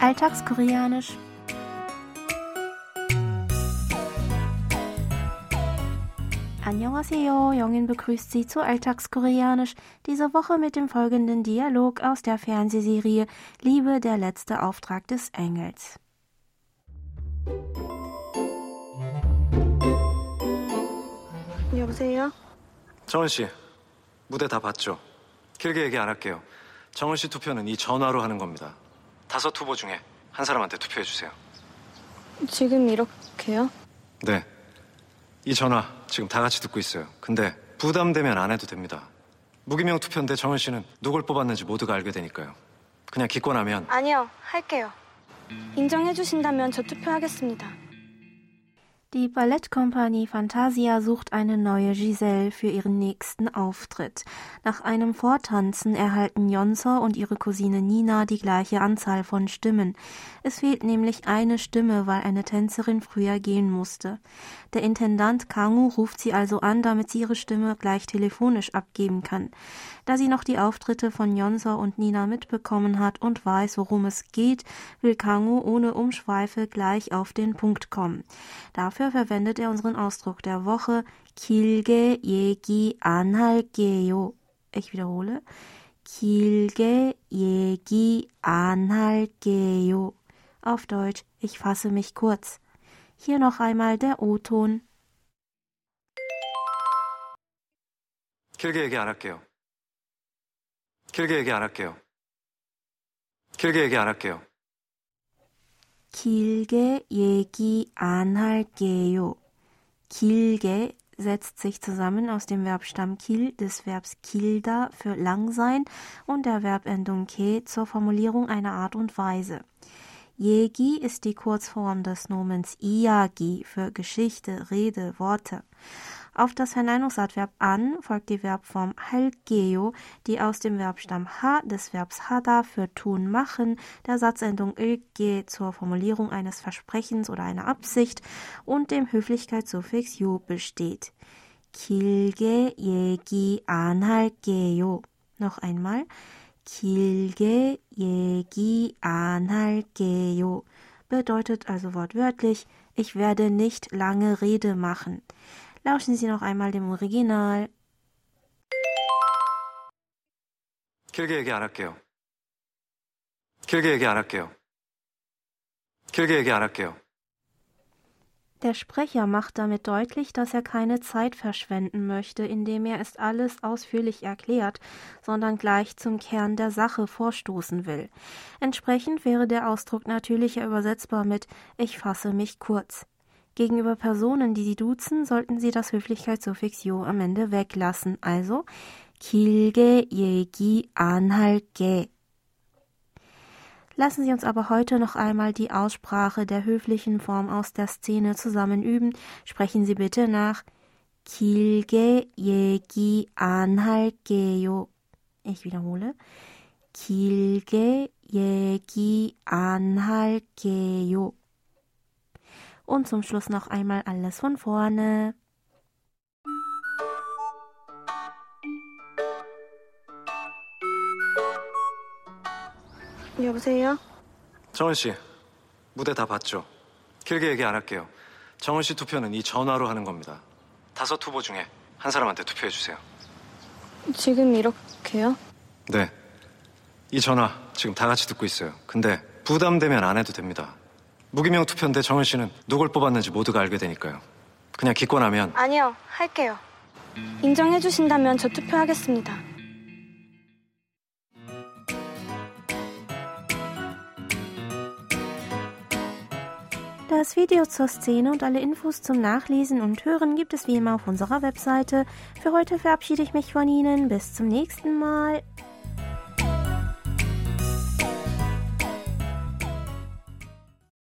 Alltagskoreanisch. Annyeonghaseyo, Jongin begrüßt Sie zu Alltagskoreanisch, diese Woche mit dem folgenden Dialog aus der Fernsehserie Liebe, der letzte Auftrag des Engels. 여보세요? 정은 씨, 무대 다 봤죠? 길게 얘기 안 할게요. 정은 씨 투표는 이 전화로 하는 겁니다. 다섯 후보 중에 한 사람한테 투표해 주세요. 지금 이렇게요? 네. 이 전화 지금 다 같이 듣고 있어요. 근데 부담되면 안 해도 됩니다. 무기명 투표인데 정은 씨는 누굴 뽑았는지 모두가 알게 되니까요. 그냥 기권하면 아니요, 할게요. 인정해 주신다면 저 투표하겠습니다. Die Ballettkompanie Fantasia sucht eine neue Giselle für ihren nächsten Auftritt. Nach einem Vortanzen erhalten Jonsor und ihre Cousine Nina die gleiche Anzahl von Stimmen. Es fehlt nämlich eine Stimme, weil eine Tänzerin früher gehen musste. Der Intendant Kangu ruft sie also an, damit sie ihre Stimme gleich telefonisch abgeben kann. Da sie noch die Auftritte von Jonsor und Nina mitbekommen hat und weiß, worum es geht, will Kangu ohne Umschweife gleich auf den Punkt kommen. Dafür verwendet er unseren Ausdruck der Woche 길게 얘기 안 할게요. Ich wiederhole. 길게 얘기 안 할게요. Auf Deutsch, ich fasse mich kurz. Hier noch einmal der O-Ton. 길게 얘기 안 할게요. 길게 얘기 안 할게요. 길게 얘기 안 할게요. 길게 얘기 안 할게요. 길게 setzt sich zusammen aus dem Verbstamm kil, des Verbs kilda für lang sein und der Verbendung ke zur Formulierung einer Art und Weise. Yegi ist die Kurzform des Nomens iagi für Geschichte, Rede, Worte. Auf das Verneinungsadverb an folgt die Verbform halgeo, die aus dem Verbstamm ha des Verbs hada für tun machen, der Satzendung ilge zur Formulierung eines Versprechens oder einer Absicht und dem Höflichkeitssuffix yo besteht. 길게 얘기 안 할게요. Noch einmal. 길게 얘기 안 할게요. Bedeutet also wortwörtlich, ich werde nicht lange Rede machen. Lauschen Sie noch einmal dem Original. 길게 얘기 안 할게요. 길게 얘기 안 할게요. 길게 얘기 안 할게요. Der Sprecher macht damit deutlich, dass er keine Zeit verschwenden möchte, indem er es alles ausführlich erklärt, sondern gleich zum Kern der Sache vorstoßen will. Entsprechend wäre der Ausdruck natürlicher übersetzbar mit Ich fasse mich kurz. Gegenüber Personen, die Sie duzen, sollten Sie das Höflichkeitssuffix yo am Ende weglassen. Also 길게 얘기 안 할게. Lassen Sie uns aber heute noch einmal die Aussprache der höflichen Form aus der Szene zusammen üben. Sprechen Sie bitte nach 길게 얘기 안 할게요. Ich wiederhole. 길게 얘기 안 할게요. Und zum Schluss noch einmal alles von vorne. 여보세요? 정은 씨, 무대 다 봤죠? 길게 얘기 안 할게요. 정은 씨 투표는 이 전화로 하는 겁니다. 다섯 후보 중에 한 사람한테 투표해 주세요. 지금 이렇게요? 네. 이 전화 지금 다 같이 듣고 있어요. 근데 부담되면 안 해도 됩니다. 무기명 투표인데 정은 씨는 누굴 뽑았는지 모두가 알게 되니까요. 그냥 기권하면 아니요, 할게요. 인정해 주신다면 저 투표하겠습니다. Das Video zur Szene und alle Infos zum Nachlesen und Hören gibt es wie immer auf unserer Webseite. Für heute verabschiede ich mich von Ihnen. Bis zum nächsten Mal.